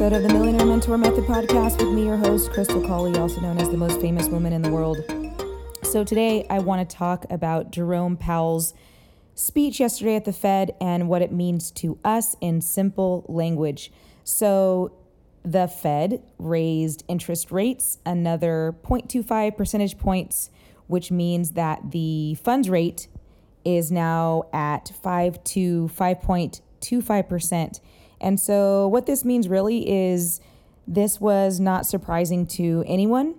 episode of the Millionaire Mentor Method podcast with me, your host, Krystal Colley, also known as the most famous woman in the world. So, today I want to talk about Jerome Powell's speech yesterday at the Fed and what it means to us in simple language. So, the Fed raised interest rates another 0.25 percentage points, which means that the funds rate is now at 5 to 5.25%. And so, what this means really is this was not surprising to anyone.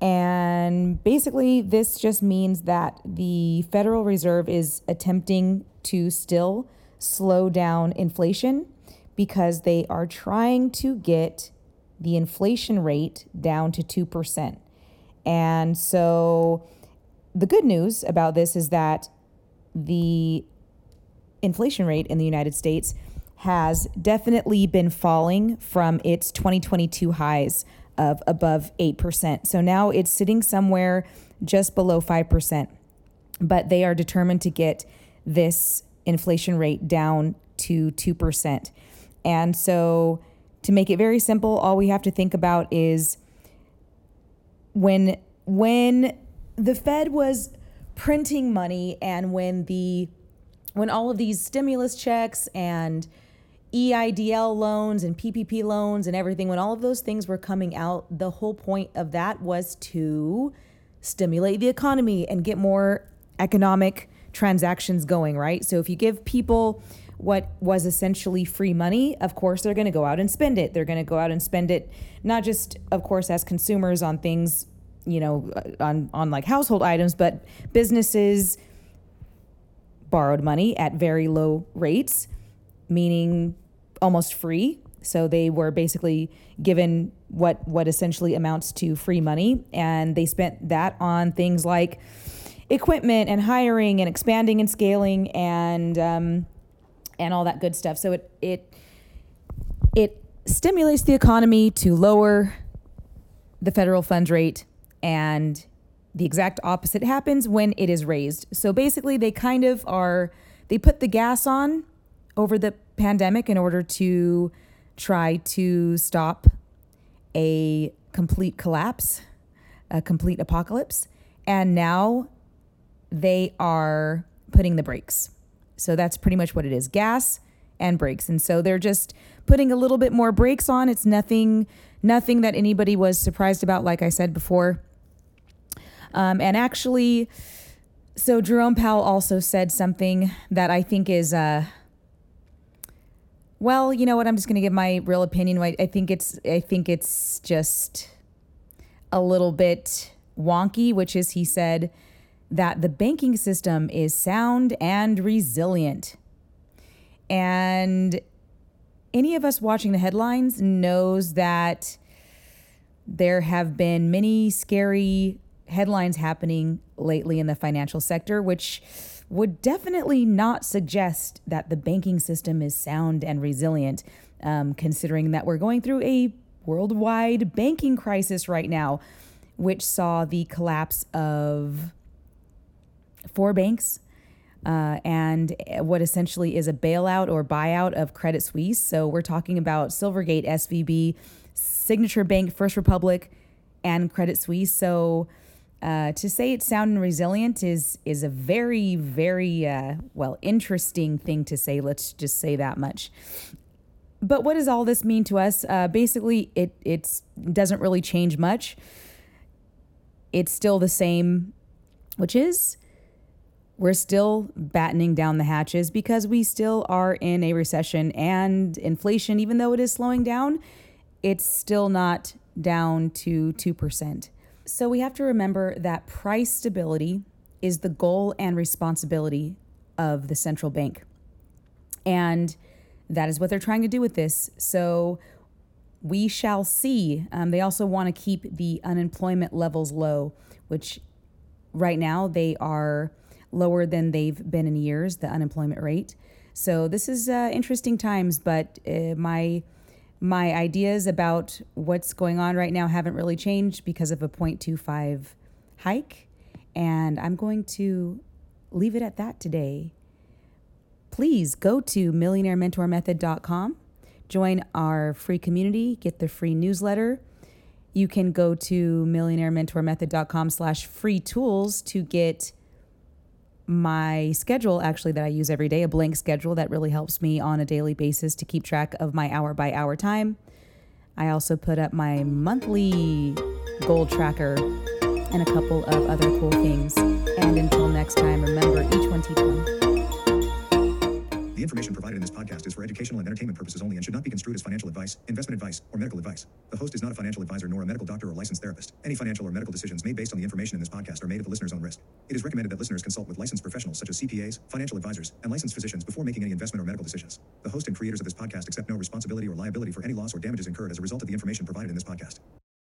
And basically, this just means that the Federal Reserve is attempting to still slow down inflation because they are trying to get the inflation rate down to 2%. And so, the good news about this is that the inflation rate in the United States has definitely been falling from its 2022 highs of above 8%. So now it's sitting somewhere just below 5%. But they are determined to get this inflation rate down to 2%. And so to make it very simple, all we have to think about is when when the Fed was printing money and when the when all of these stimulus checks and EIDL loans and PPP loans and everything, when all of those things were coming out, the whole point of that was to stimulate the economy and get more economic transactions going, right? So if you give people what was essentially free money, of course, they're going to go out and spend it. They're going to go out and spend it, not just, of course, as consumers on things, you know, uh, on, on like household items, but businesses borrowed money at very low rates meaning almost free. So they were basically given what what essentially amounts to free money, and they spent that on things like equipment and hiring and expanding and scaling and um, and all that good stuff. So it it it stimulates the economy to lower the federal funds rate and the exact opposite happens when it is raised. So basically they kind of are they put the gas on over the pandemic in order to try to stop a complete collapse, a complete apocalypse. And now they are putting the brakes. So that's pretty much what it is gas and brakes. And so they're just putting a little bit more brakes on. It's nothing nothing that anybody was surprised about like I said before. Um, and actually so Jerome Powell also said something that I think is uh, well, you know what? I'm just going to give my real opinion. I, I think it's I think it's just a little bit wonky, which is he said that the banking system is sound and resilient. And any of us watching the headlines knows that there have been many scary headlines happening lately in the financial sector, which would definitely not suggest that the banking system is sound and resilient, um, considering that we're going through a worldwide banking crisis right now, which saw the collapse of four banks. Uh, and what essentially is a bailout or buyout of Credit Suisse. So we're talking about Silvergate, SVB, Signature Bank, First Republic, and Credit Suisse. So uh, to say it's sound and resilient is is a very very uh, well interesting thing to say. Let's just say that much. But what does all this mean to us? Uh, basically, it it's doesn't really change much. It's still the same, which is we're still battening down the hatches because we still are in a recession and inflation, even though it is slowing down, it's still not down to two percent. So we have to remember that price stability is the goal and responsibility of the central bank. And that is what they're trying to do with this. So we shall see. Um, they also want to keep the unemployment levels low, which right now they are lower than they've been in years, the unemployment rate. So this is uh, interesting times, but uh, my my ideas about what's going on right now haven't really changed because of a 0.25 hike. And I'm going to leave it at that today. Please go to millionairementormethod.com join our free community, get the free newsletter. You can go to millionairementormethod.com slash free tools to get my schedule actually that I use every day, a blank schedule that really helps me on a daily basis to keep track of my hour by hour time. I also put up my monthly goal tracker and a couple of other cool things. And until next time, remember each one teach one. The information provided in this podcast is for educational and entertainment purposes only and should not be construed as financial advice, investment advice, or medical advice. The host is not a financial advisor nor a medical doctor or licensed therapist. Any financial or medical decisions made based on the information in this podcast are made at the listener's own risk. It is recommended that listeners consult with licensed professionals such as CPAs, financial advisors, and licensed physicians before making any investment or medical decisions. The host and creators of this podcast accept no responsibility or liability for any loss or damages incurred as a result of the information provided in this podcast.